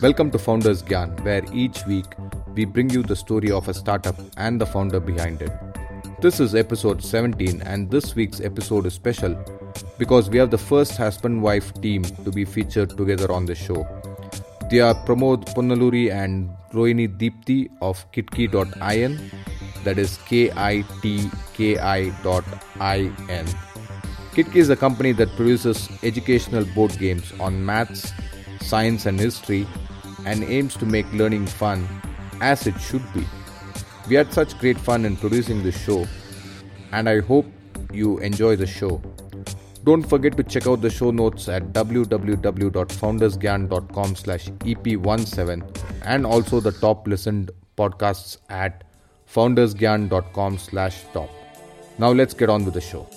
Welcome to Founders Gyan, where each week we bring you the story of a startup and the founder behind it. This is episode 17, and this week's episode is special because we have the first husband wife team to be featured together on the show. They are Pramod Ponnaluri and Rohini Deepthi of kitki.in, that is K I T K I dot I N. Kitki is a company that produces educational board games on maths, science, and history and aims to make learning fun as it should be. We had such great fun in producing this show, and I hope you enjoy the show. Don't forget to check out the show notes at www.foundersgyan.com slash ep17 and also the top listened podcasts at foundersgyan.com slash top. Now let's get on with the show.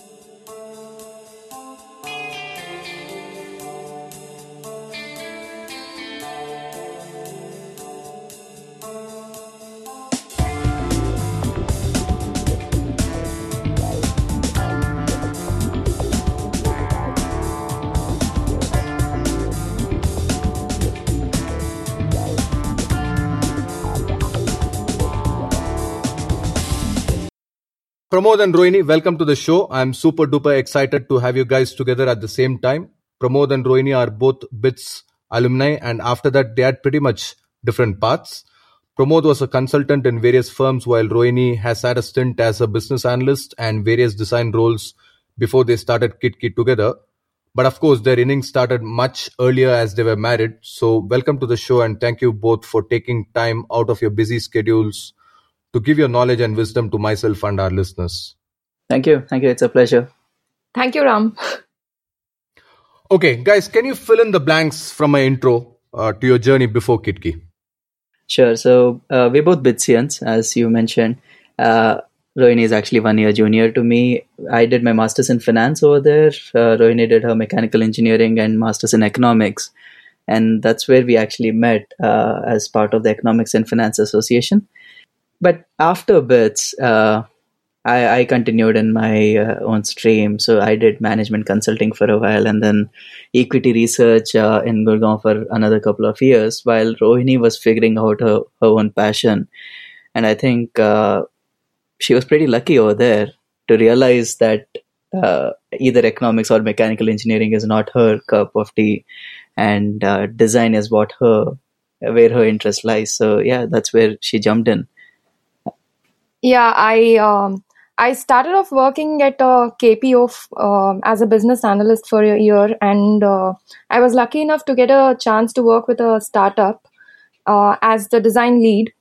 Pramod and Rohini, welcome to the show. I'm super duper excited to have you guys together at the same time. Pramod and Rohini are both BITS alumni, and after that, they had pretty much different paths. Pramod was a consultant in various firms, while Rohini has had a stint as a business analyst and various design roles before they started KitKi together. But of course, their innings started much earlier as they were married. So, welcome to the show, and thank you both for taking time out of your busy schedules to give your knowledge and wisdom to myself and our listeners. Thank you. Thank you. It's a pleasure. Thank you, Ram. Okay, guys, can you fill in the blanks from my intro uh, to your journey before KitKi? Sure. So uh, we're both Bitsians, as you mentioned. Uh, Rohini is actually one year junior to me. I did my master's in finance over there. Uh, Rohini did her mechanical engineering and master's in economics. And that's where we actually met uh, as part of the Economics and Finance Association but after bits uh, I, I, continued in my uh, own stream. So i did management consulting for a while and then equity research uh, in gurgaon for another couple of years while rohini was figuring out her, her own passion. And i think uh, she was pretty lucky over there to realize that uh, either economics or mechanical engineering is not her cup of tea and uh, design is what her where her interest lies. So yeah that's where she jumped in yeah, I um, I started off working at uh, KPO um, as a business analyst for a year, and uh, I was lucky enough to get a chance to work with a startup uh, as the design lead,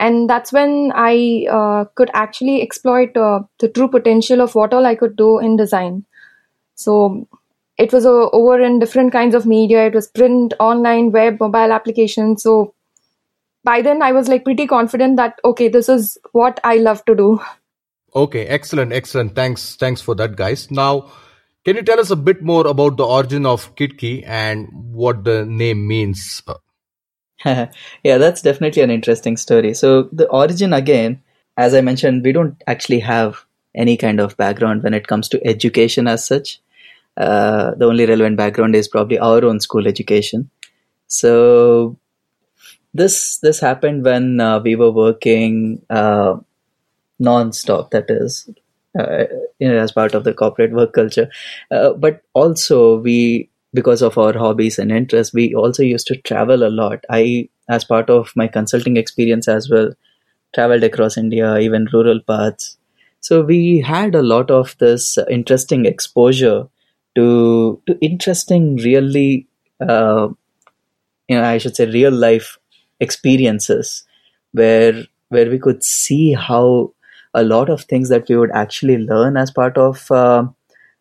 and that's when I uh, could actually exploit uh, the true potential of what all I could do in design. So it was over in different kinds of media. It was print, online, web, mobile applications. So by then I was like pretty confident that okay, this is what I love to do. Okay, excellent, excellent. Thanks, thanks for that, guys. Now, can you tell us a bit more about the origin of KitKi and what the name means? yeah, that's definitely an interesting story. So the origin again, as I mentioned, we don't actually have any kind of background when it comes to education as such. Uh, the only relevant background is probably our own school education. So this this happened when uh, we were working uh, non-stop that is uh, you know as part of the corporate work culture. Uh, but also we because of our hobbies and interests we also used to travel a lot. I as part of my consulting experience as well traveled across india even rural parts. So we had a lot of this interesting exposure to to interesting really uh, you know i should say real life experiences where where we could see how a lot of things that we would actually learn as part of uh,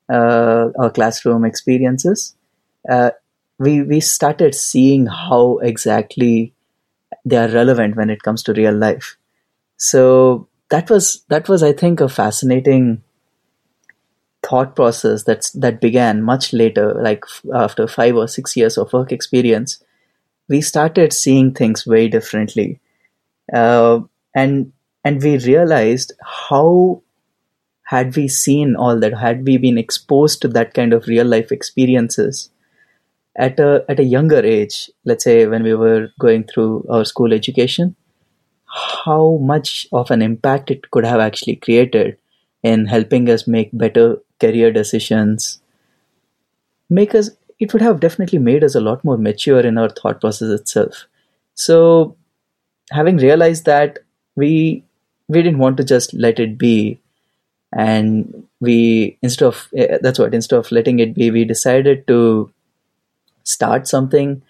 uh, our classroom experiences, uh, we we started seeing how exactly they are relevant when it comes to real life. So that was that was I think a fascinating thought process that's that began much later, like after five or six years of work experience, we started seeing things very differently, uh, and and we realized how had we seen all that, had we been exposed to that kind of real life experiences, at a at a younger age, let's say when we were going through our school education, how much of an impact it could have actually created in helping us make better career decisions, make us it would have definitely made us a lot more mature in our thought process itself. So having realized that we we didn't want to just let it be and we instead of eh, that's what instead of letting it be we decided to start something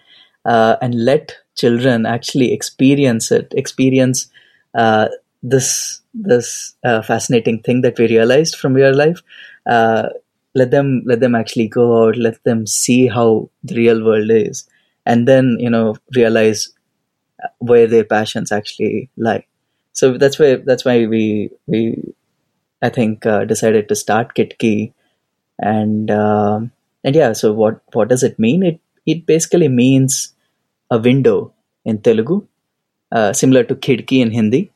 uh, and let children actually experience it experience uh, this this uh, fascinating thing that we realized from real life uh, let them let them actually go out let them see how the real world is and then you know realize where their passions actually lie so that's why that's why we we I think uh, decided to start Kitki, and uh, and yeah. So what what does it mean? It it basically means a window in Telugu, uh, similar to Khidki in Hindi.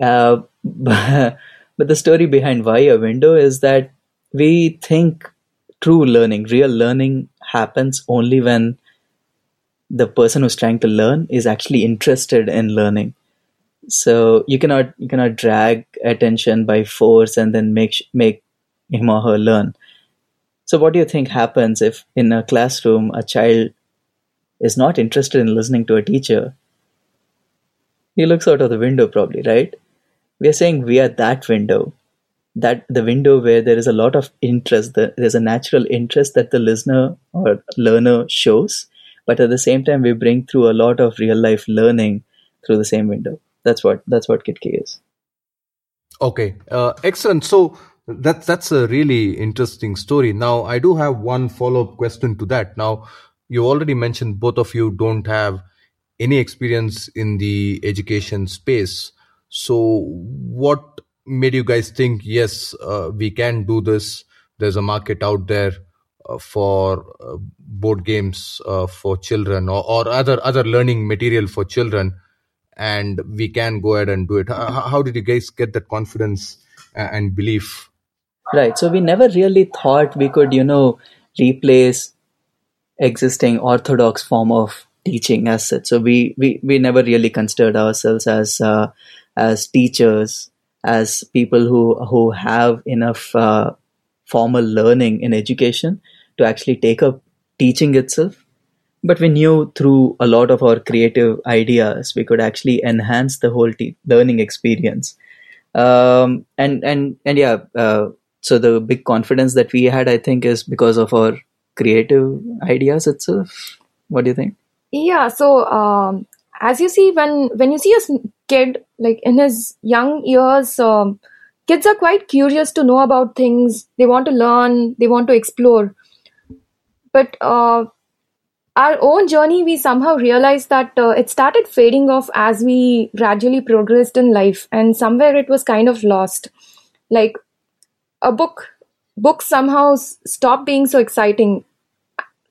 Uh, but, but the story behind why a window is that we think true learning, real learning, happens only when the person who's trying to learn is actually interested in learning. So you cannot you cannot drag attention by force and then make make him or her learn. So what do you think happens if in a classroom a child is not interested in listening to a teacher? He looks out of the window probably right? We are saying we are that window that the window where there is a lot of interest there's a natural interest that the listener or learner shows but at the same time we bring through a lot of real life learning through the same window that's what that's what Kitki is. Okay, uh, excellent. So that's that's a really interesting story. Now I do have one follow up question to that. Now you already mentioned both of you don't have any experience in the education space. So what made you guys think yes uh, we can do this? There's a market out there uh, for uh, board games uh, for children or, other other learning material for children and we can go ahead and do it. How, how did you guys get that confidence and belief? Right. So we never really thought we could, you know, replace existing orthodox form of teaching as such. So we we, we never really considered ourselves as as teachers, as people who who have enough uh, formal learning in education to actually take up teaching itself. But we knew through a lot of our creative ideas we could actually enhance the whole te- learning experience. Um, and and and yeah uh, so the big confidence that we had i think is because of our creative ideas itself. What do you think? Yeah so um, as you see when when you see a kid like in his young years um, kids are quite curious to know about things they want to learn they want to explore but uh, our own journey, we somehow realized that uh, it started fading off as we gradually progressed in life, and somewhere it was kind of lost. Like a book, books somehow stopped being so exciting.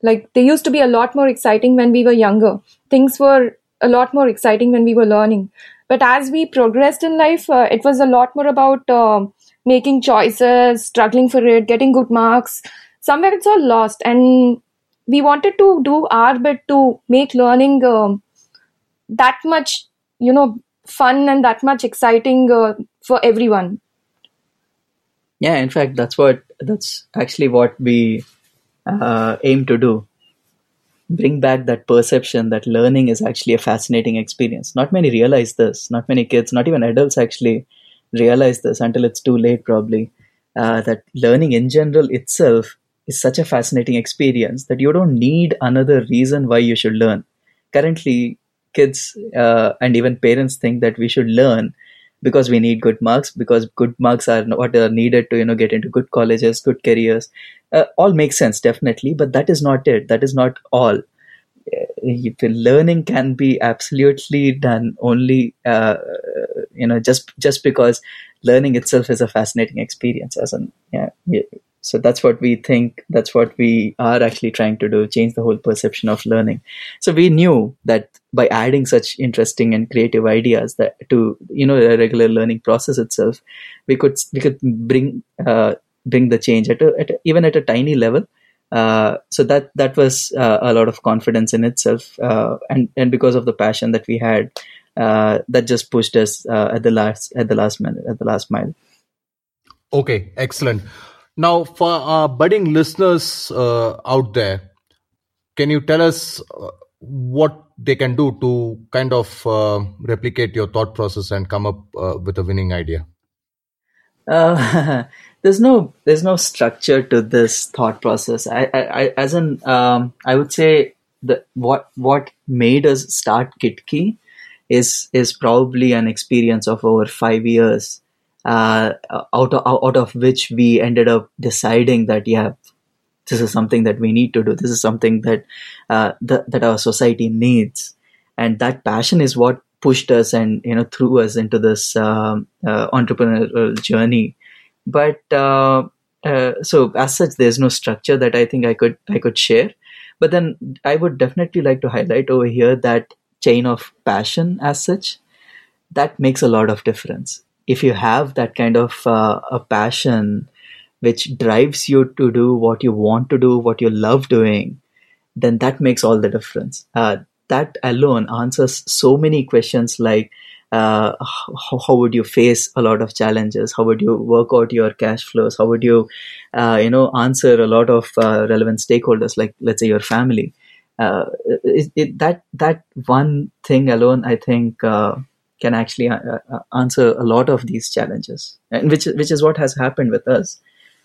Like they used to be a lot more exciting when we were younger. Things were a lot more exciting when we were learning. But as we progressed in life, uh, it was a lot more about uh, making choices, struggling for it, getting good marks. Somewhere it's all lost, and we wanted to do our bit to make learning um, that much you know fun and that much exciting uh, for everyone yeah in fact that's what that's actually what we uh, aim to do bring back that perception that learning is actually a fascinating experience. Not many realize this. Not many kids not even adults actually realize this until it's too late probably. Uh, that learning in general itself is such a fascinating experience that you don't need another reason why you should learn. Currently, kids uh, and even parents think that we should learn because we need good marks because good marks are what are needed to you know get into good colleges good careers. Uh, all makes sense definitely but that is not it. That is not all. Uh, learning can be absolutely done only uh, you know just just because learning itself is a fascinating experience as an yeah, so that's what we think that's what we are actually trying to do change the whole perception of learning so we knew that by adding such interesting and creative ideas that to you know the regular learning process itself we could we could bring uh, bring the change at, a, at a, even at a tiny level Uh, so that that was uh, a lot of confidence in itself, uh, and and because of the passion that we had, uh, that just pushed us uh, at the last at the last minute at the last mile. Okay, excellent. Now, for our budding listeners uh, out there, can you tell us what they can do to kind of replicate your thought process and come up with a winning idea? Uh, there's no there's no structure to this thought process. I, I, I as in um, I would say that what what made us start Kitki is is probably an experience of over five years, uh, out of out of which we ended up deciding that yeah, this is something that we need to do. This is something that uh, that, our society needs, and that passion is what pushed us and you know threw us into this um, uh, entrepreneurial journey. But uh, uh, so as such, there's no structure that I think I could I could share. But then I would definitely like to highlight over here that chain of passion as such that makes a lot of difference. If you have that kind of uh, a passion which drives you to do what you want to do, what you love doing, then that makes all the difference. Uh, that alone answers so many questions like uh, how, how, would you face a lot of challenges? How would you work out your cash flows? How would you uh, you know answer a lot of uh, relevant stakeholders like let's say your family? Uh, it, it, that that one thing alone i think can actually uh, answer a lot of these challenges and which which is what has happened with us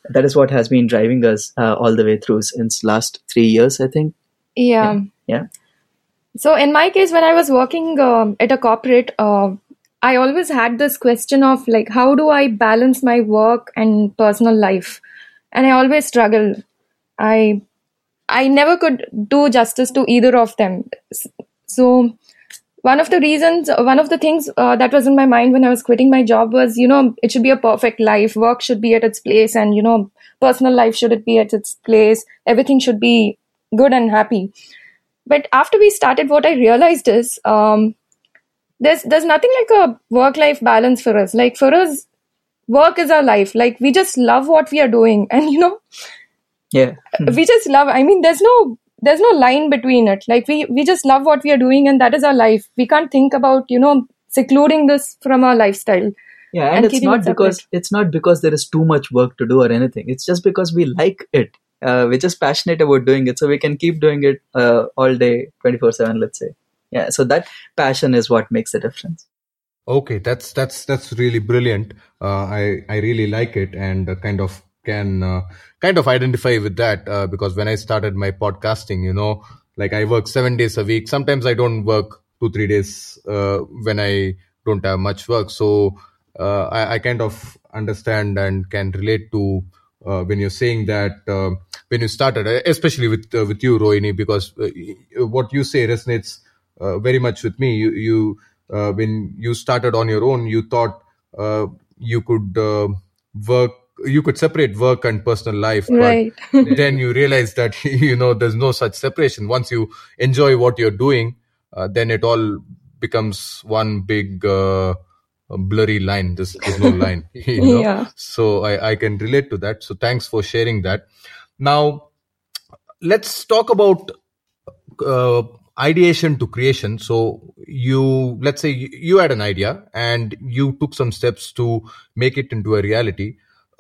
that is what has been driving us all the way through since last 3 years i think yeah, yeah. yeah. So in my case, when I was working uh, at a corporate, uh, I always had this question of like, how do I balance my work and personal life? And I always struggled. I I never could do justice to either of them. So one of the reasons, one of the things uh, that was in my mind when I was quitting my job was, you know, it should be a perfect life. Work should be at its place, and you know, personal life should it be at its place. Everything should be good and happy. But after we started, what I realized is um, there's there's nothing like a work life balance for us. Like for us, work is our life. Like we just love what we are doing, and you know, yeah, hmm. we just love. I mean, there's no there's no line between it. Like we we just love what we are doing, and that is our life. We can't think about you know secluding this from our lifestyle. Yeah, and, and it's not it because it's not because there is too much work to do or anything. It's just because we like it uh, we're just passionate about doing it so we can keep doing it uh, all day 24 7 let's say yeah so that passion is what makes the difference okay that's that's that's really brilliant uh, i i really like it and uh, kind of can uh, kind of identify with that uh, because when i started my podcasting you know like i work 7 days a week sometimes i don't work 2 3 days when i don't have much work so I, I kind of understand and can relate to uh, when you're saying that uh, when you started, uh, especially with uh, with you, Rohini, because uh, what you say resonates uh, very much with me. You, you when you started on your own, you thought you could work, you could separate work and personal life, right. but then you realize that you know there's no such separation. Once you enjoy what you're doing, then it all becomes one big a blurry line. There's, there's no line. You know? Yeah. So I, I can relate to that. So thanks for sharing that. Now, let's talk about uh, ideation to creation. So you, let's say you had an idea and you took some steps to make it into a reality.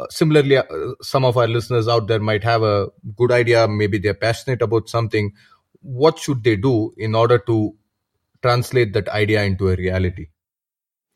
Similarly, uh, some of our listeners out there might have a good idea. Maybe they're passionate about something. What should they do in order to translate that idea into a reality?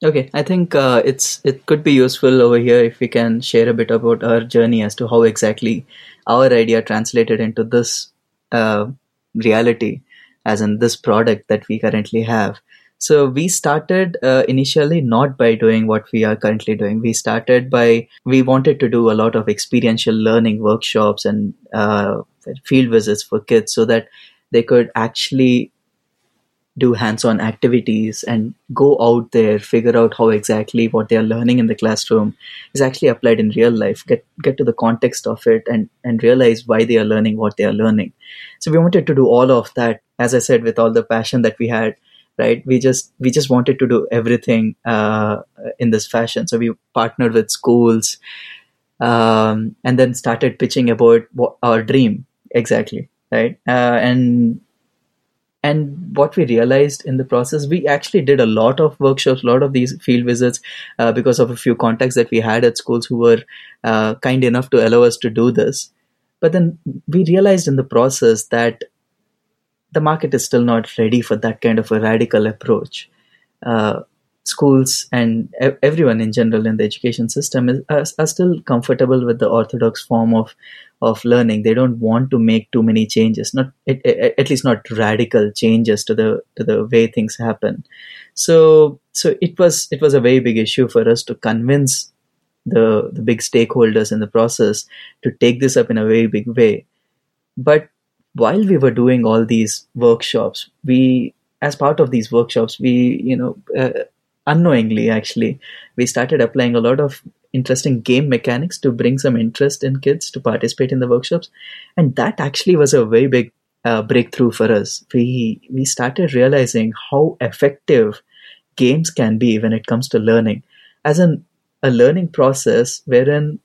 Okay, I think uh, it's it could be useful over here if we can share a bit about our journey as to how exactly our idea translated into this uh, reality, as in this product that we currently have. So we started uh, initially not by doing what we are currently doing. We started by we wanted to do a lot of experiential learning workshops and uh, field visits for kids so that they could actually do hands-on activities and go out there figure out how exactly what they are learning in the classroom is actually applied in real life get get to the context of it and and realize why they are learning what they are learning so we wanted to do all of that as i said with all the passion that we had right? We just we just wanted to do everything uh, in this fashion. So we partnered with schools um, and then started pitching about our dream exactly right? Uh, and and what we realized in the process we actually did a lot of workshops a lot of these field visits uh, because of a few contacts that we had at schools who were uh, kind enough to allow us to do this. But then we realized in the process that the market is still not ready for that kind of a radical approach. Uh, schools and everyone in general in the education system is, are, are, still comfortable with the orthodox form of of learning. They don't want to make too many changes not at, at least not radical changes to the to the way things happen. So so it was it was a very big issue for us to convince the the big stakeholders in the process to take this up in a very big way. But while we were doing all these workshops we as part of these workshops we you know uh, unknowingly actually we started applying a lot of interesting game mechanics to bring some interest in kids to participate in the workshops. And that actually was a very big uh, breakthrough for us. We we started realizing how effective games can be when it comes to learning. As an a learning process wherein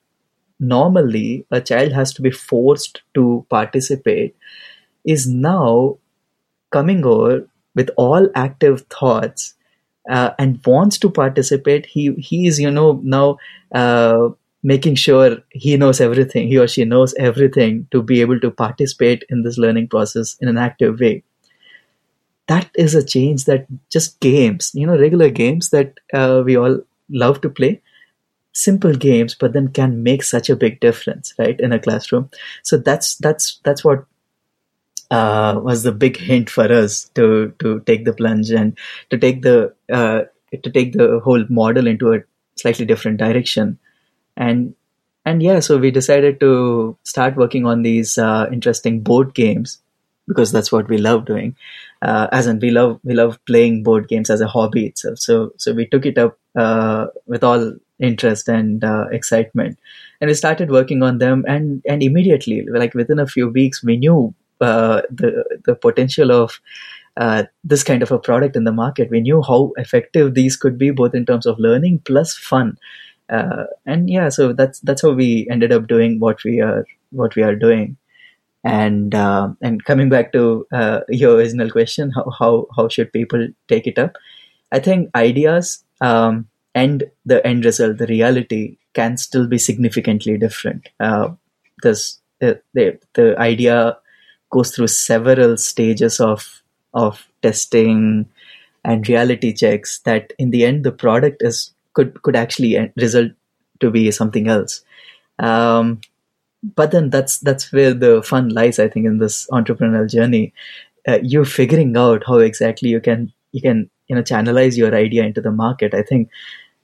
normally a child has to be forced to participate is now coming over with all active thoughts uh, and wants to participate, he he is you know now uh, making sure he knows everything, he or she knows everything to be able to participate in this learning process in an active way. That is a change that just games, you know, regular games that uh, we all love to play, simple games, but then can make such a big difference, right, in a classroom. So that's that's that's what uh, was the big hint for us to to take the plunge and to take the uh, to take the whole model into a slightly different direction. And and yeah so we decided to start working on these uh, interesting board games because that's what we love doing. Uh, as in we love we love playing board games as a hobby itself. So so we took it up uh, with all interest and uh, excitement and we started working on them and and immediately like within a few weeks we knew uh, the the potential of uh, this kind of a product in the market. We knew how effective these could be, both in terms of learning plus fun. Uh, and yeah, so that's that's how we ended up doing what we are what we are doing. And uh, and coming back to uh, your original question, how, how how should people take it up? I think ideas um, and the end result, the reality, can still be significantly different. Uh, this the, the the idea goes through several stages of of testing and reality checks that in the end the product is could could actually result to be something else. Um, but then that's that's where the fun lies i think in this entrepreneurial journey. Uh, you figuring out how exactly you can you can you know channelize your idea into the market. I think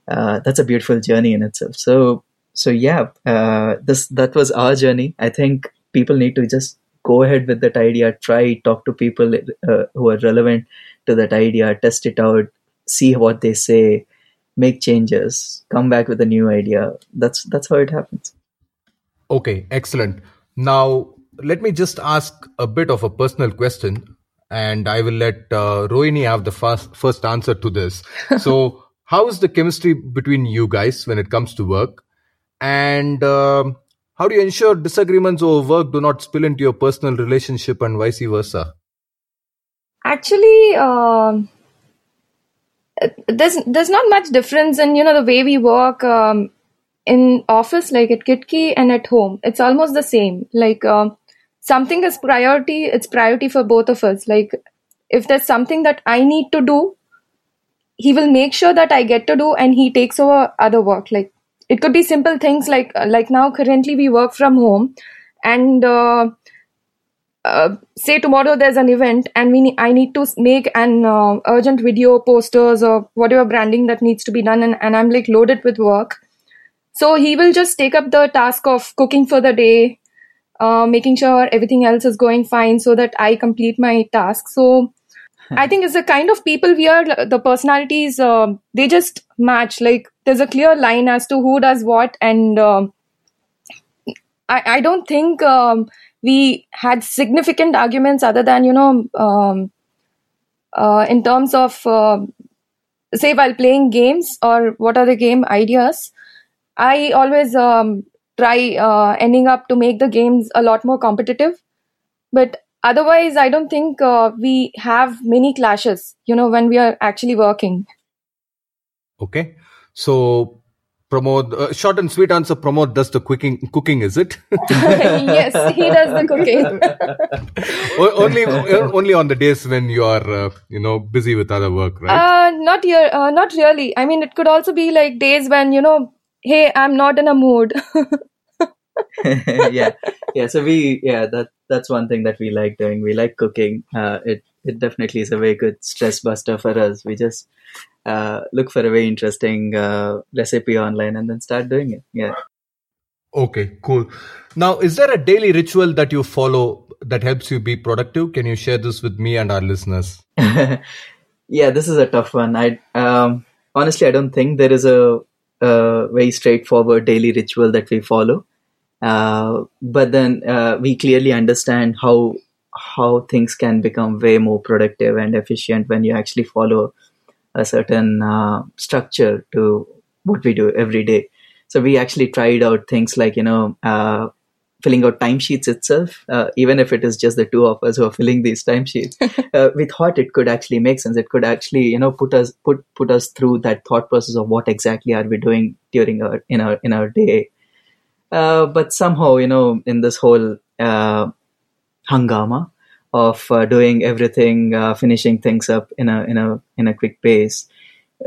uh, that's a beautiful journey in itself. So so yeah uh, this that was our journey. I think people need to just go ahead with that idea try talk to people uh, who are relevant to that idea test it out see what they say make changes come back with a new idea. That's that's how it happens. Okay excellent. Now let me just ask a bit of a personal question and i will let uh, rohini have the first first answer to this. So how is the chemistry between you guys when it comes to work and uh, how do you ensure disagreements over work do not spill into your personal relationship and vice versa? Actually, uh, there's there's not much difference in you know the way we work um, in office, like at Kitki and at home. It's almost the same. Like uh, something is priority, it's priority for both of us. Like if there's something that I need to do, he will make sure that I get to do, and he takes over other work. Like it could be simple things like like now currently we work from home and uh, uh, say tomorrow there's an event and we ne- I need to make an uh, urgent video posters or whatever branding that needs to be done and, and I'm like loaded with work so he will just take up the task of cooking for the day uh, making sure everything else is going fine so that I complete my task so I think it's the kind of people we are. The personalities uh, they just match. Like there's a clear line as to who does what, and um, I I don't think um, we had significant arguments other than you know um, uh, in terms of uh, say while playing games or what are the game ideas. I always um, try uh, ending up to make the games a lot more competitive but otherwise i don't think uh, we have many clashes you know when we are actually working okay so Pramod uh, short and sweet answer. Pramod does the cooking. Cooking is it? yes, he does the cooking. only, only on the days when you are, uh, you know, busy with other work, right? Uh, not here. Uh, not really. I mean, it could also be like days when you know, hey, I'm not in a mood. yeah, yeah. So we, yeah, that that's one thing that we like doing. We like cooking. Uh, it it definitely is a very good stress buster for us. We just uh, look for a very interesting uh, recipe online and then start doing it. Yeah. Okay, cool. Now, is there a daily ritual that you follow that helps you be productive? Can you share this with me and our listeners? yeah, this is a tough one. I um, honestly, I don't think there is a, a very straightforward daily ritual that we follow. Uh, but then uh, we clearly understand how how things can become way more productive and efficient when you actually follow a certain uh, structure to what we do every day. So we actually tried out things like you know uh, filling out timesheets itself, uh, even if it is just the two of us who are filling these timesheets. uh, we thought it could actually make sense. It could actually you know put us put put us through that thought process of what exactly are we doing during our in our in our day. Uh, but somehow you know in this whole uh, hangama of uh, doing everything, uh, finishing things up in a in a in a quick pace,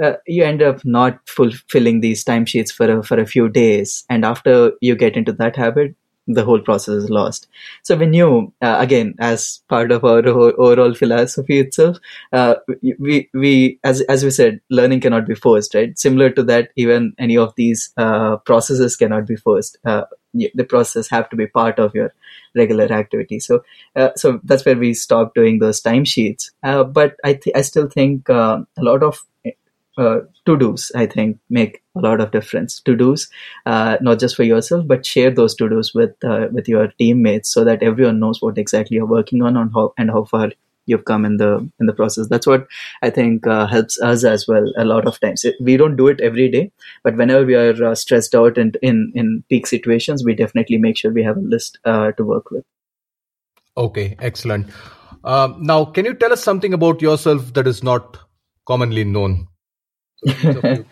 uh, you end up not fulfilling these timesheets for a, for a few days, and after you get into that habit, the whole process is lost. So we knew, uh, again, as part of our overall philosophy itself, uh, we we as as we said, learning cannot be forced, right? Similar to that, even any of these uh, processes cannot be forced. Uh, the process have to be part of your regular activity. So uh, so that's where we stopped doing those timesheets. Uh, but I th- I still think a lot of uh, to dos i think make a lot of difference. To dos uh, not just for yourself but share those to dos with uh, with your teammates so that everyone knows what exactly you're working on and how and how far you've come in the in the process. That's what i think uh, helps us as well a lot of times. We don't do it every day but whenever we are uh, stressed out and in in peak situations we definitely make sure we have a list uh, to work with. Okay excellent. Now can you tell us something about yourself that is not commonly known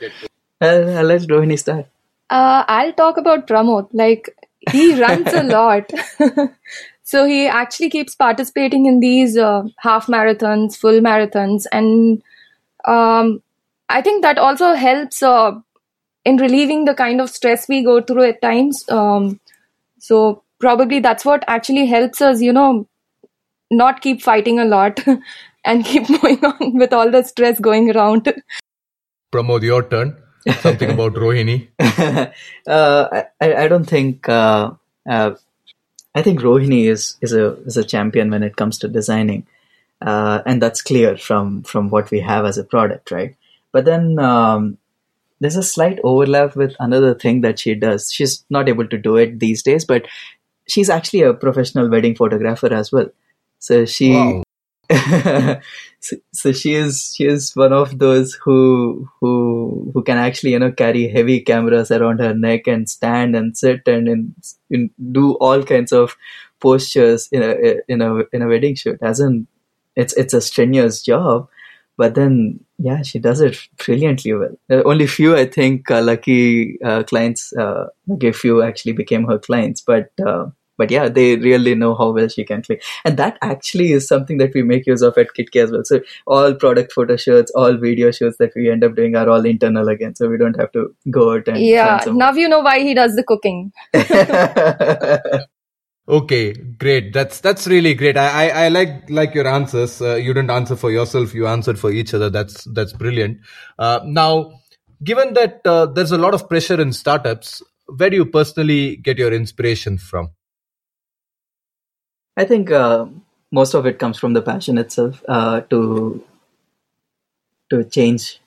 I'll, I'll let Rohini start. Uh, I'll talk about Pramod. Like, he runs a lot. so he actually keeps participating in these uh, half marathons, full marathons. And um, I think that also helps uh, in relieving the kind of stress we go through at times. Um, so probably that's what actually helps us, you know, not keep fighting a lot and keep moving on with all the stress going around. Pramod, your turn. Something about Rohini. uh, I, I don't think. Uh, uh, I think Rohini is is a is a champion when it comes to designing, uh, and that's clear from from what we have as a product, right? But then um, there's a slight overlap with another thing that she does. She's not able to do it these days, but she's actually a professional wedding photographer as well. So she wow. so, so, she is she is one of those who who who can actually you know carry heavy cameras around her neck and stand and sit and, and, and do all kinds of postures in a in a in a wedding shoot. As in it's it's a strenuous job but then yeah she does it brilliantly well. Uh, only few i think uh, lucky uh, clients uh, lucky few actually became her clients but uh, but yeah, they really know how well she can click. And that actually is something that we make use of at Kitki as well. So all product photo shoots, all video shoots that we end up doing are all internal again. So we don't have to go out and Yeah, now you know why he does the cooking. okay great that's that's really great i i, I like like your answers uh, you didn't answer for yourself you answered for each other that's that's brilliant uh, now given that uh, there's a lot of pressure in startups where do you personally get your inspiration from I think uh, most of it comes from the passion itself uh, to to change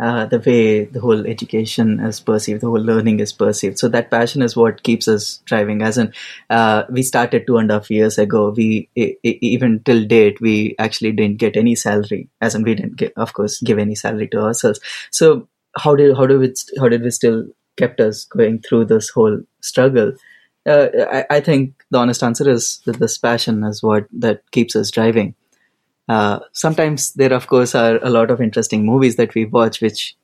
uh, the way the whole education is perceived, the whole learning is perceived. So that passion is what keeps us driving. As in, uh, we started two and a half years ago. We even till date we actually didn't get any salary. As in, we didn't get, of course, give any salary to ourselves. So how did how do we how did we still kept us going through this whole struggle? Uh, I, I think the honest answer is that this passion is what that keeps us driving. Uh, sometimes there, of course, are a lot of interesting movies that we watch, which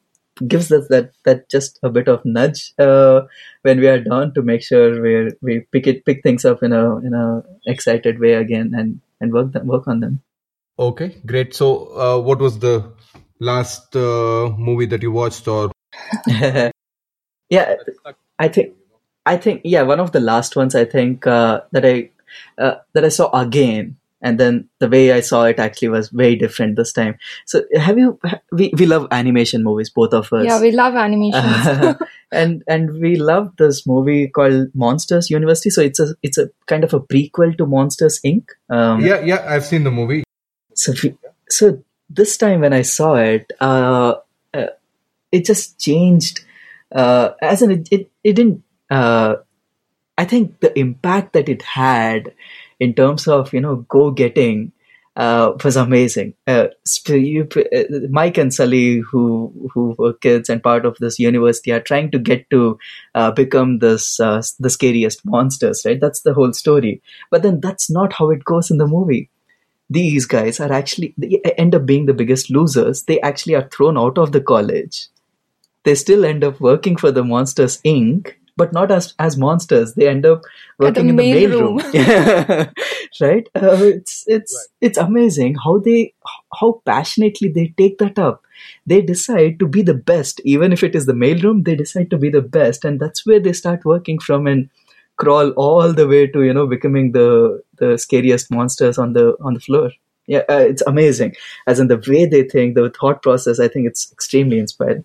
gives us that that just a bit of nudge uh, when we are down to make sure we we pick it pick things up in a in a excited way again and and work them, work on them. Okay, great. So, uh, what was the last uh, movie that you watched, or? yeah, I think I think yeah, one of the last ones I think uh, that I uh, that I saw again and then the way I saw it actually was very different this time. So have you? We we love animation movies, both of us. Yeah, we love animations. and and we love this movie called Monsters University. So it's a it's a kind of a prequel to Monsters Inc. Um, yeah, yeah, I've seen the movie. So so this time when I saw it, uh, uh, it just changed. Uh, as in, it it, it didn't. Uh, I think the impact that it had in terms of you know go getting uh, was amazing. Uh, you, uh, Mike and Sully, who who were kids and part of this university, are trying to get to uh, become this uh, the scariest monsters. Right, that's the whole story. But then that's not how it goes in the movie. These guys are actually they end up being the biggest losers. They actually are thrown out of the college. They still end up working for the Monsters Inc but not as as monsters. They end up working the in the mail room, room. right? Uh, it's it's right. it's amazing how they how passionately they take that up. They decide to be the best, even if it is the mail room. They decide to be the best, and that's where they start working from and crawl all the way to you know becoming the the scariest monsters on the on the floor yeah uh, it's amazing as in the way they think the thought process i think it's extremely inspiring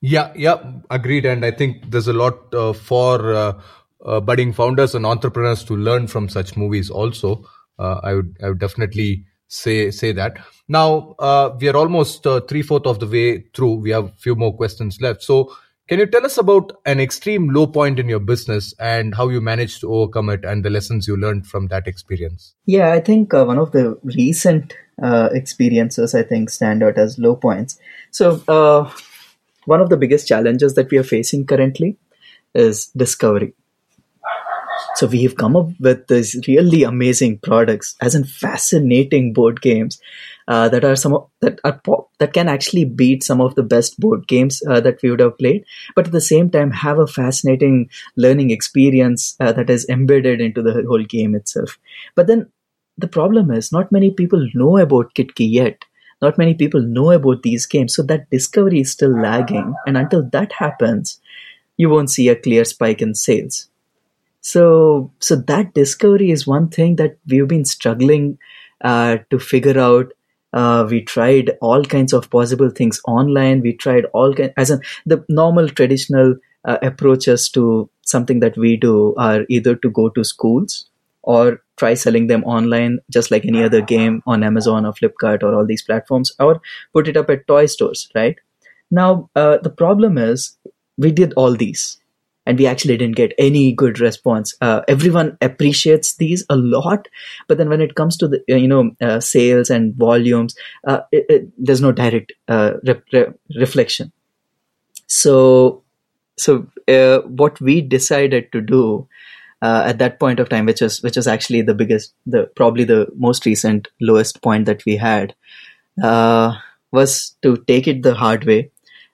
yeah, yeah, agreed. And I think there's a lot uh, for uh, uh, budding founders and entrepreneurs to learn from such movies. Also, uh, I would I would definitely say say that. Now uh, we are almost uh, three fourth of the way through. We have a few more questions left. So, can you tell us about an extreme low point in your business and how you managed to overcome it and the lessons you learned from that experience? Yeah, I think one of the recent experiences I think stand out as low points. So one of the biggest challenges that we are facing currently is discovery. So we have come up with these really amazing products, as in fascinating board games uh, that are some that are pop, that can actually beat some of the best board games uh, that we would have played, but at the same time have a fascinating learning experience uh, that is embedded into the whole game itself. But then the problem is, not many people know about Kitki yet not many people know about these games so that discovery is still lagging and until that happens you won't see a clear spike in sales. So so that discovery is one thing that we've been struggling uh, to figure out. Uh, we tried all kinds of possible things online. We tried all kind as in the normal traditional uh, approaches to something that we do are either to go to schools or try selling them online just like any other game on amazon or flipkart or all these platforms or put it up at toy stores right? Now uh, the problem is we did all these and we actually didn't get any good response. Uh, everyone appreciates these a lot but then when it comes to the uh, you know uh, sales and volumes uh, it, it, there's no direct uh, re- re- reflection. So so what we decided to do uh, at that point of time, which was which was actually the biggest, the probably the most recent lowest point that we had, uh, was to take it the hard way.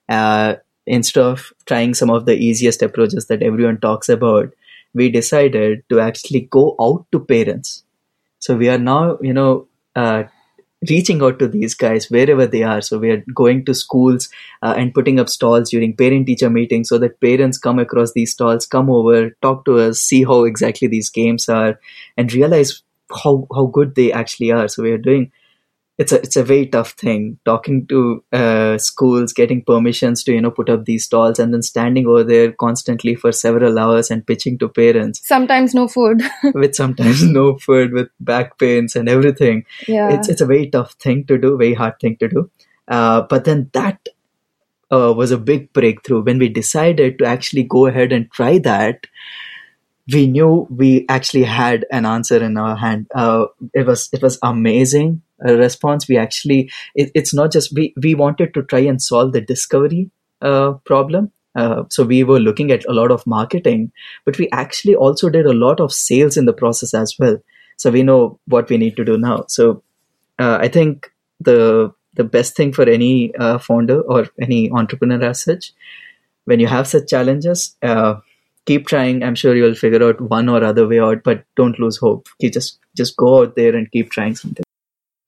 Uh, instead of trying some of the easiest approaches that everyone talks about, we decided to actually go out to parents. So we are now, you know, uh, reaching out to these guys wherever they are. So we are going to schools uh, and putting up stalls during parent teacher meetings so that parents come across these stalls, come over, talk to us, see how exactly these games are, and realize how, how good they actually are. So we are doing it's a it's a very tough thing. Talking to uh, schools getting permissions to you know put up these stalls and then standing over there constantly for several hours and pitching to parents. Sometimes no food. With sometimes no food with back pains and everything. Yeah. It's it's a very tough thing to do very hard thing to do. Uh, but then that uh, was a big breakthrough. When we decided to actually go ahead and try that we knew we actually had an answer in our hand. Uh, it was it was amazing uh, response. We actually it, it's not just we we wanted to try and solve the discovery uh, problem, Uh, so we were looking at a lot of marketing, but we actually also did a lot of sales in the process as well. So we know what we need to do now. So uh, I think the the best thing for any founder or any entrepreneur as such, when you have such challenges, uh, keep trying. I'm sure you'll figure out one or other way out, but don't lose hope. You just just go out there and keep trying something.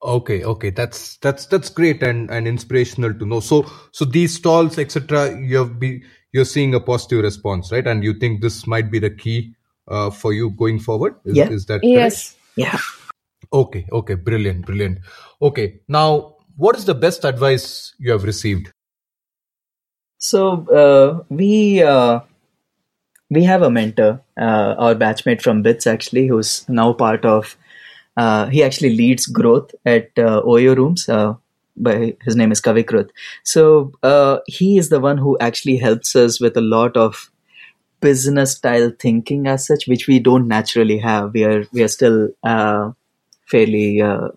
Okay, okay, that's that's that's great and and inspirational to know. So so these stalls, etc. You have be you're seeing a positive response, right? And you think this might be the key uh, for you going forward? Is, Yeah. is that Yes. Yeah. Okay, okay, brilliant, brilliant. Okay, now what is the best advice you have received? So uh, we uh, we have a mentor, uh, our batchmate from Bits actually, who's now part of. Uh, he actually leads growth at uh, Oyo Rooms. Uh, by his name is Kavikrut. So uh, he is the one who actually helps us with a lot of business style thinking as such, which we don't naturally have. We are we are still uh, fairly uh,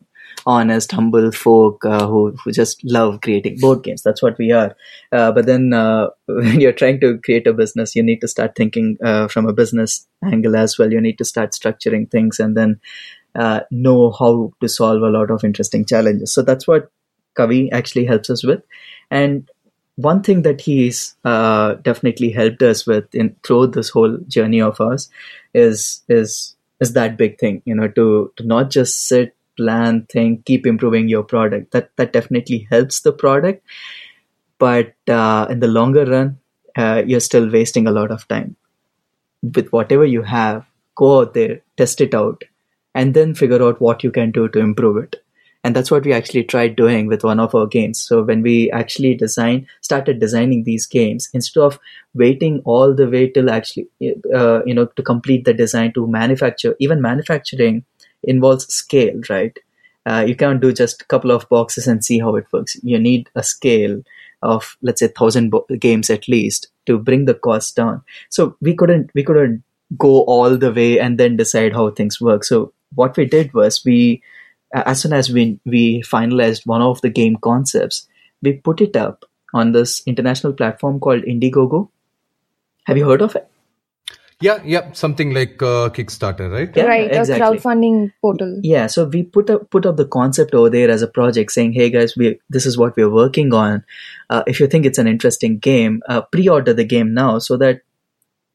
honest, humble folk uh, who who just love creating board games. That's what we are. Uh, but then uh, when you're trying to create a business, you need to start thinking uh, from a business angle as well. You need to start structuring things and then uh, know how to solve a lot of interesting challenges. So that's what Kavi actually helps us with. And one thing that he's uh, definitely helped us with in through this whole journey of ours is is is that big thing, you know, to to not just sit, plan, think, keep improving your product. That that definitely helps the product, but uh, in the longer run, uh, you're still wasting a lot of time. With whatever you have, go out there, test it out, and then figure out what you can do to improve it and that's what we actually tried doing with one of our games so when we actually design started designing these games instead of waiting all the way till actually uh, you know to complete the design to manufacture even manufacturing involves scale right uh, you can't do just a couple of boxes and see how it works you need a scale of let's say 1000 bo- games at least to bring the cost down so we couldn't we couldn't go all the way and then decide how things work so what we did was we as soon as we we finalized one of the game concepts, we put it up on this international platform called Indiegogo. Have you heard of it? Yeah, yeah, something like uh, Kickstarter, right? Yeah, right. exactly. A crowdfunding portal. Yeah, so we put up put up the concept over there as a project, saying, "Hey guys, we this is what we're working on. Uh, if you think it's an interesting game, uh, pre-order the game now, so that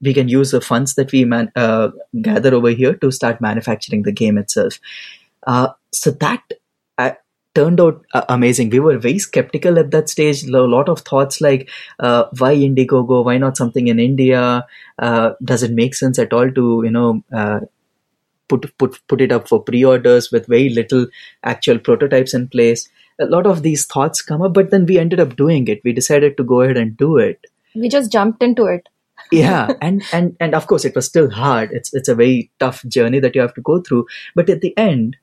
we can use the funds that we man- uh, gather over here to start manufacturing the game itself." Uh, so that turned out uh, amazing. We were very skeptical at that stage. A lot of thoughts like, uh, why Indiegogo? Why not something in India? Uh, does it make sense at all to you know uh, put put put it up for pre-orders with very little actual prototypes in place? A lot of these thoughts come up, but then we ended up doing it. We decided to go ahead and do it We just jumped into it. yeah and and and of course it was still hard it's it's a very tough journey that you have to go through but at the end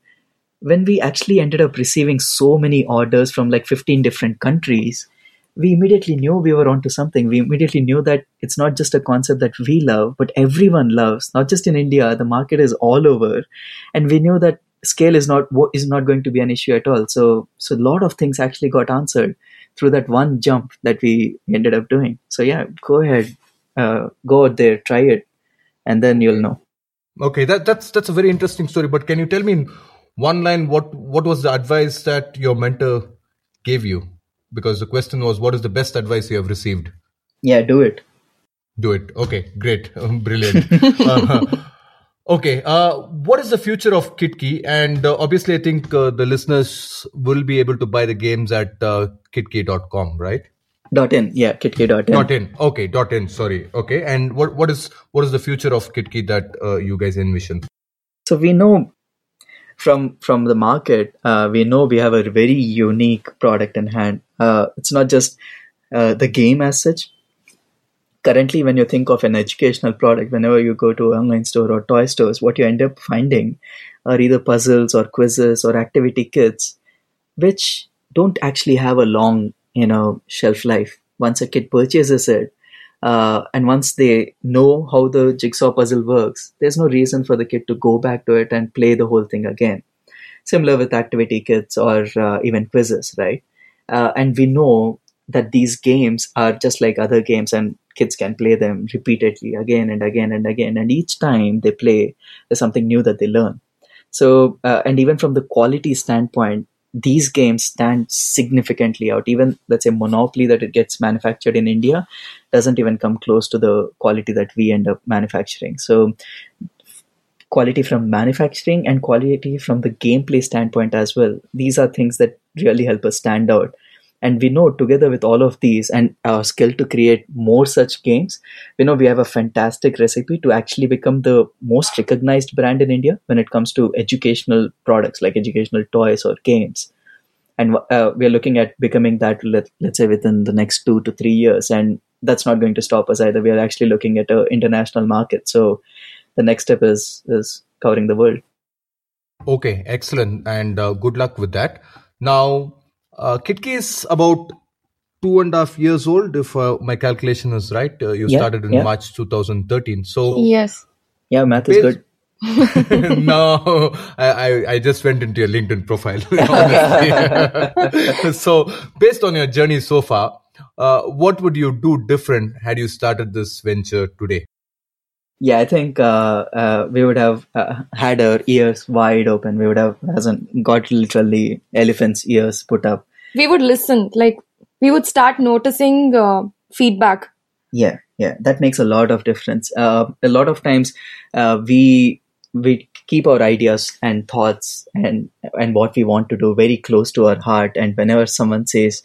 when we actually ended up receiving so many orders from like 15 different countries we immediately knew we were onto something. We immediately knew that it's not just a concept that we love but everyone loves not just in india. The market is all over. And we knew that scale is not is not going to be an issue at all. So so a lot of things actually got answered through that one jump that we ended up doing. So yeah go ahead. Uh, go out there, try it, and then you'll know. Okay, that that's that's a very interesting story. But can you tell me in one line what what was the advice that your mentor gave you? Because the question was, what is the best advice you have received? Yeah, do it. Do it. Okay, great, brilliant. uh, okay, uh, what is the future of Kitki? And uh, obviously, I think uh, the listeners will be able to buy the games at uh, kitki.com, right? Dot in, yeah, kitki dot in. Dot in. Okay, dot in. Sorry. Okay, and what what is what is the future of Kitki that uh, you guys envision? So we know from from the market, uh, we know we have a very unique product in hand. Uh, it's not just uh, the game as such. Currently, when you think of an educational product, whenever you go to online store or toy stores, what you end up finding are either puzzles or quizzes or activity kits, which don't actually have a long you know shelf life once a kid purchases it uh, and once they know how the jigsaw puzzle works there's no reason for the kid to go back to it and play the whole thing again. Similar with activity kits or uh, even quizzes right? Uh, and we know that these games are just like other games and kids can play them repeatedly again and again and again. And each time they play there's something new that they learn. So uh, and even from the quality standpoint these games stand significantly out. Even let's say monopoly that it gets manufactured in india doesn't even come close to the quality that we end up manufacturing. So quality from manufacturing and quality from the gameplay standpoint as well these are things that really help us stand out and we know together with all of these and our skill to create more such games we know we have a fantastic recipe to actually become the most recognized brand in india when it comes to educational products like educational toys or games. And uh, we are looking at becoming that let, let's say within the next two to three years. And that's not going to stop us either. We are actually looking at an international market. So the next step is is covering the world. Okay excellent. And uh, good luck with that. Now uh, Kitki is about two and a half years old, if uh, my calculation is right. Uh, you Yeah, started in yeah. March 2013. So, Yes. yeah math is good no, I, I, I just went into your LinkedIn profile, so, based on your journey so far, uh, what would you do different had you started this venture today? Yeah, I think uh, uh, we would have uh, had our ears wide open. We would have hasn't got literally elephant's ears put up. We would listen. Like we would start noticing uh, feedback. Yeah, yeah, that makes a lot of difference. Uh, a lot of times, uh, we we keep our ideas and thoughts and and what we want to do very close to our heart. And whenever someone says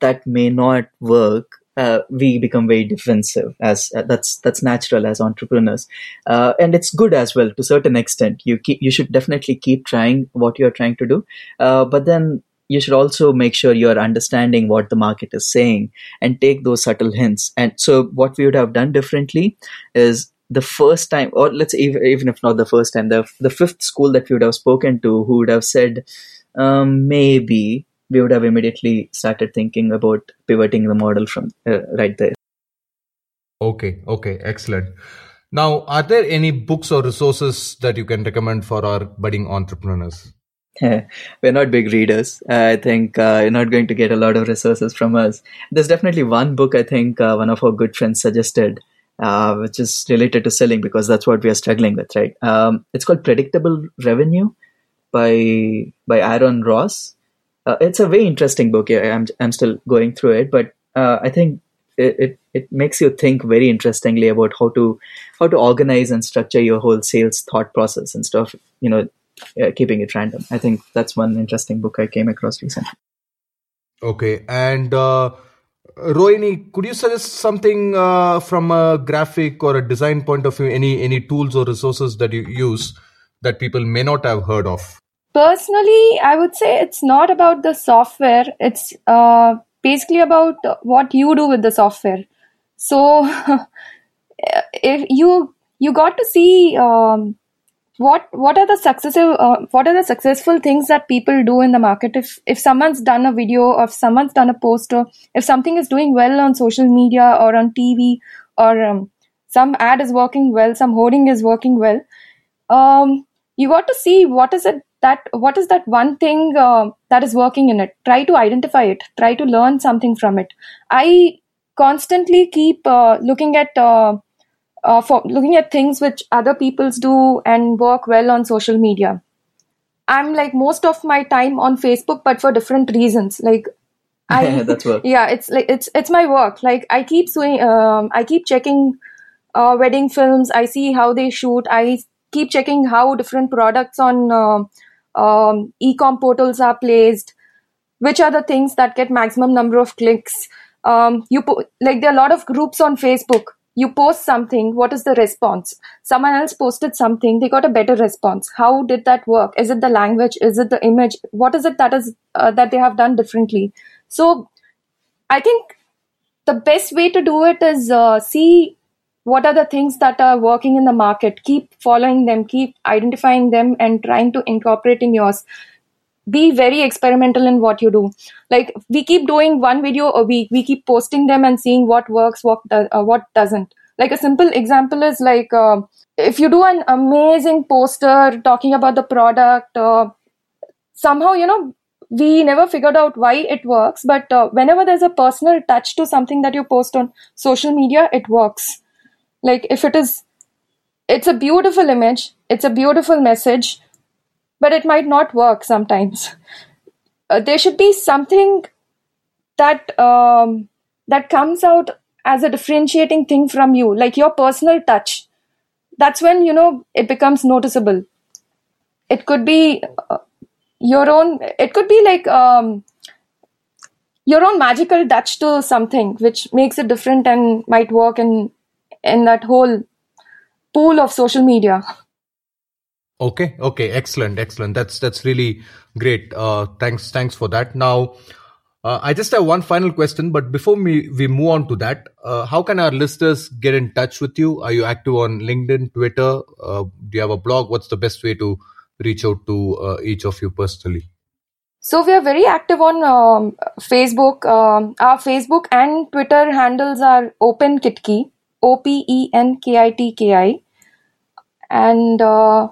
that may not work, uh, we become very defensive. As uh, that's that's natural as entrepreneurs, uh, and it's good as well to a certain extent. You keep, you should definitely keep trying what you are trying to do, uh, but then you should also make sure you are understanding what the market is saying and take those subtle hints. And so, what we would have done differently is the first time, or let's even, even if not the first time, the the fifth school that we would have spoken to, who would have said, um, maybe we would have immediately started thinking about pivoting the model from uh, right there. Okay, okay, excellent. Now, are there any books or resources that you can recommend for our budding entrepreneurs? We're not big readers. I think uh, you're not going to get a lot of resources from us. There's definitely one book I think uh, one of our good friends suggested, uh, which is related to selling because that's what we are struggling with, right? Um, it's called Predictable Revenue by by Aaron Ross. Uh, it's a very interesting book. I'm I'm still going through it, but uh, I think it, it it makes you think very interestingly about how to how to organize and structure your whole sales thought process and stuff. You know, uh, keeping it random. I think that's one interesting book I came across recently. Okay, and uh, Rohini, could you suggest something uh, from a graphic or a design point of view? Any any tools or resources that you use that people may not have heard of? Personally, I would say it's not about the software. It's uh, basically about what you do with the software. So, if you you got to see um, what what are the successive uh, what are the successful things that people do in the market if if someone's done a video or if someone's done a poster if something is doing well on social media or on tv or um, some ad is working well some hoarding is working well um, you got to see what is it that what is that one thing uh, that is working in it? Try to identify it. Try to learn something from it. I constantly keep uh, looking at uh, uh, for looking at things which other people's do and work well on social media. I'm like most of my time on facebook but for different reasons. Like i That's work. yeah it's like it's it's my work. Like i keep doing um, i keep checking uh, wedding films. I see how they shoot. I keep checking how different products on uh, um, e-com portals are placed which are the things that get maximum number of clicks. Um, you po- like there are a lot of groups on facebook. You post something what is the response? Someone else posted something they got a better response. How did that work? Is it the language? Is it the image? What is it that is uh, that they have done differently? So i think the best way to do it is uh, see what are the things that are working in the market? Keep following them keep identifying them and trying to incorporate in yours. Be very experimental in what you do. Like we keep doing one video a week. We keep posting them and seeing what works what do, uh, what doesn't. Like a simple example is like uh, if you do an amazing poster talking about the product uh, somehow you know we never figured out why it works, but uh, whenever there's a personal touch to something that you post on social media, it works. Like if it is, it's a beautiful image, it's a beautiful message, but it might not work sometimes. Uh, there should be something that um, that comes out as a differentiating thing from you, like your personal touch. That's when you know it becomes noticeable. It could be uh, your own. It could be like um, your own magical touch to something, which makes it different and might work in in that whole pool of social media. Okay, okay, excellent, excellent. That's that's really great. Uh, thanks, thanks for that. Now, uh, I just have one final question, but before we, we move on to that, uh, how can our listeners get in touch with you? Are you active on LinkedIn, Twitter? Uh, do you have a blog? What's the best way to reach out to uh, each of you personally? So we are very active on um, Facebook. Um, our Facebook and Twitter handles are Open Kitki, O P E N K I T K I, and uh,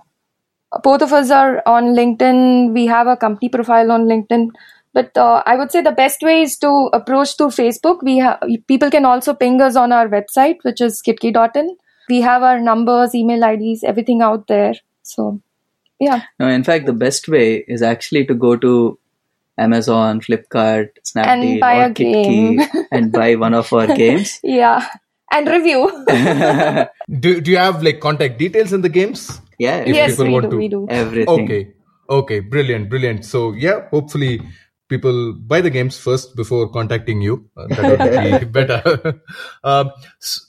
both of us are on LinkedIn. We have a company profile on LinkedIn. But uh, I would say the best way is to approach through Facebook. We have people can also ping us on our website, which is kitki.in. We have our numbers, email IDs, everything out there. So, yeah. No, in fact, the best way is actually to go to Amazon, Flipkart, Snapdeal, buy or. Kitki and buy one of our games. Yeah. And review. Do do you have like contact details in the games? Yeah, If yes, people we want do. to- We do. everything. Okay, okay, brilliant, brilliant. So yeah, hopefully people buy the games first before contacting you. Uh, that would be better. um, s-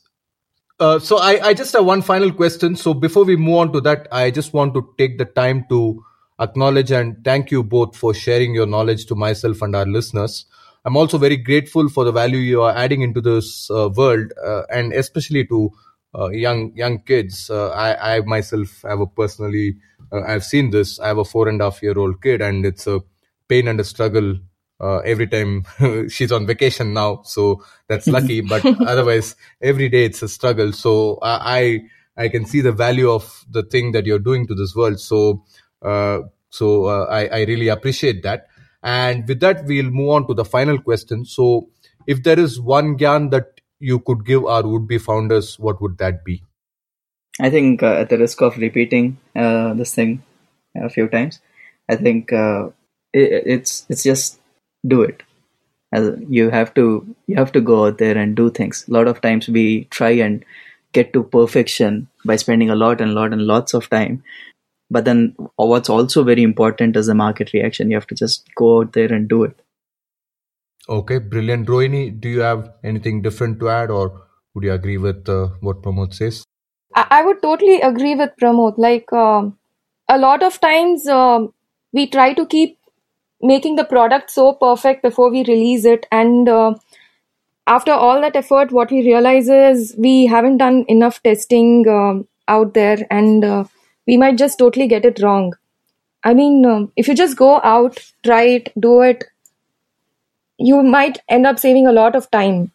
uh, so I, I just have one final question. So before we move on to that, I just want to take the time to acknowledge and thank you both for sharing your knowledge to myself and our listeners. I'm also very grateful for the value you are adding into this uh, world, uh, and especially to uh, young young kids. Uh, I, I myself have a personally, uh, I've seen this. I have a four and a half year old kid, and it's a pain and a struggle uh, every time she's on vacation now. So that's lucky, but otherwise every day it's a struggle. So I I I can see the value of the thing that you're doing to this world. So uh, so uh, I I really appreciate that. And with that, we'll move on to the final question. So, if there is one gyan that you could give our would-be founders, what would that be? I think uh, at the risk of repeating uh, this thing a few times, I think uh, it, it's it's just do it. As you have to you have to go out there and do things. A lot of times we try and get to perfection by spending a lot and lot and lots of time. But then what's also very important is the market reaction. You have to just go out there and do it. Okay, brilliant. Rohini, do you have anything different to add, or would you agree with uh, what Pramod says? I, I would totally agree with Pramod. Like um, a lot of times um, we try to keep making the product so perfect before we release it, and uh, after all that effort, what we realize is we haven't done enough testing um, out there, and uh, we might just totally get it wrong. I mean, um, if you just go out, try it, do it, you might end up saving a lot of time.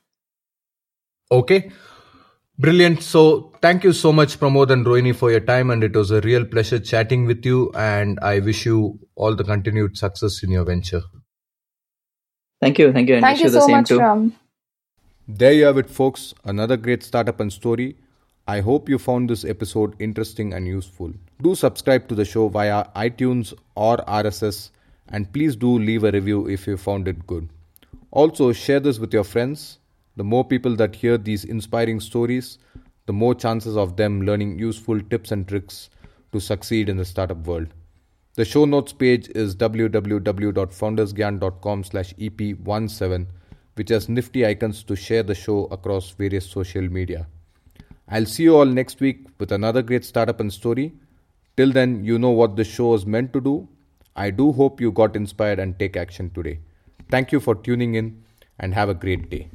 Okay, brilliant. So, thank you so much, Pramod and Rohini, for your time, and it was a real pleasure chatting with you. And I wish you all the continued success in your venture. Thank you, thank you, and Thank wish you the so same much, too. Ram. There you have it, folks. Another great startup and story. I hope you found this episode interesting and useful. Do subscribe to the show via iTunes or RSS, and please do leave a review if you found it good. Also, share this with your friends. The more people that hear these inspiring stories, the more chances of them learning useful tips and tricks to succeed in the startup world. The show notes page is www.foundersgyan.com slash EP17, which has nifty icons to share the show across various social media. I'll see you all next week with another great startup and story. Till then, you know what the show is meant to do. I do hope you got inspired and take action today. Thank you for tuning in and have a great day.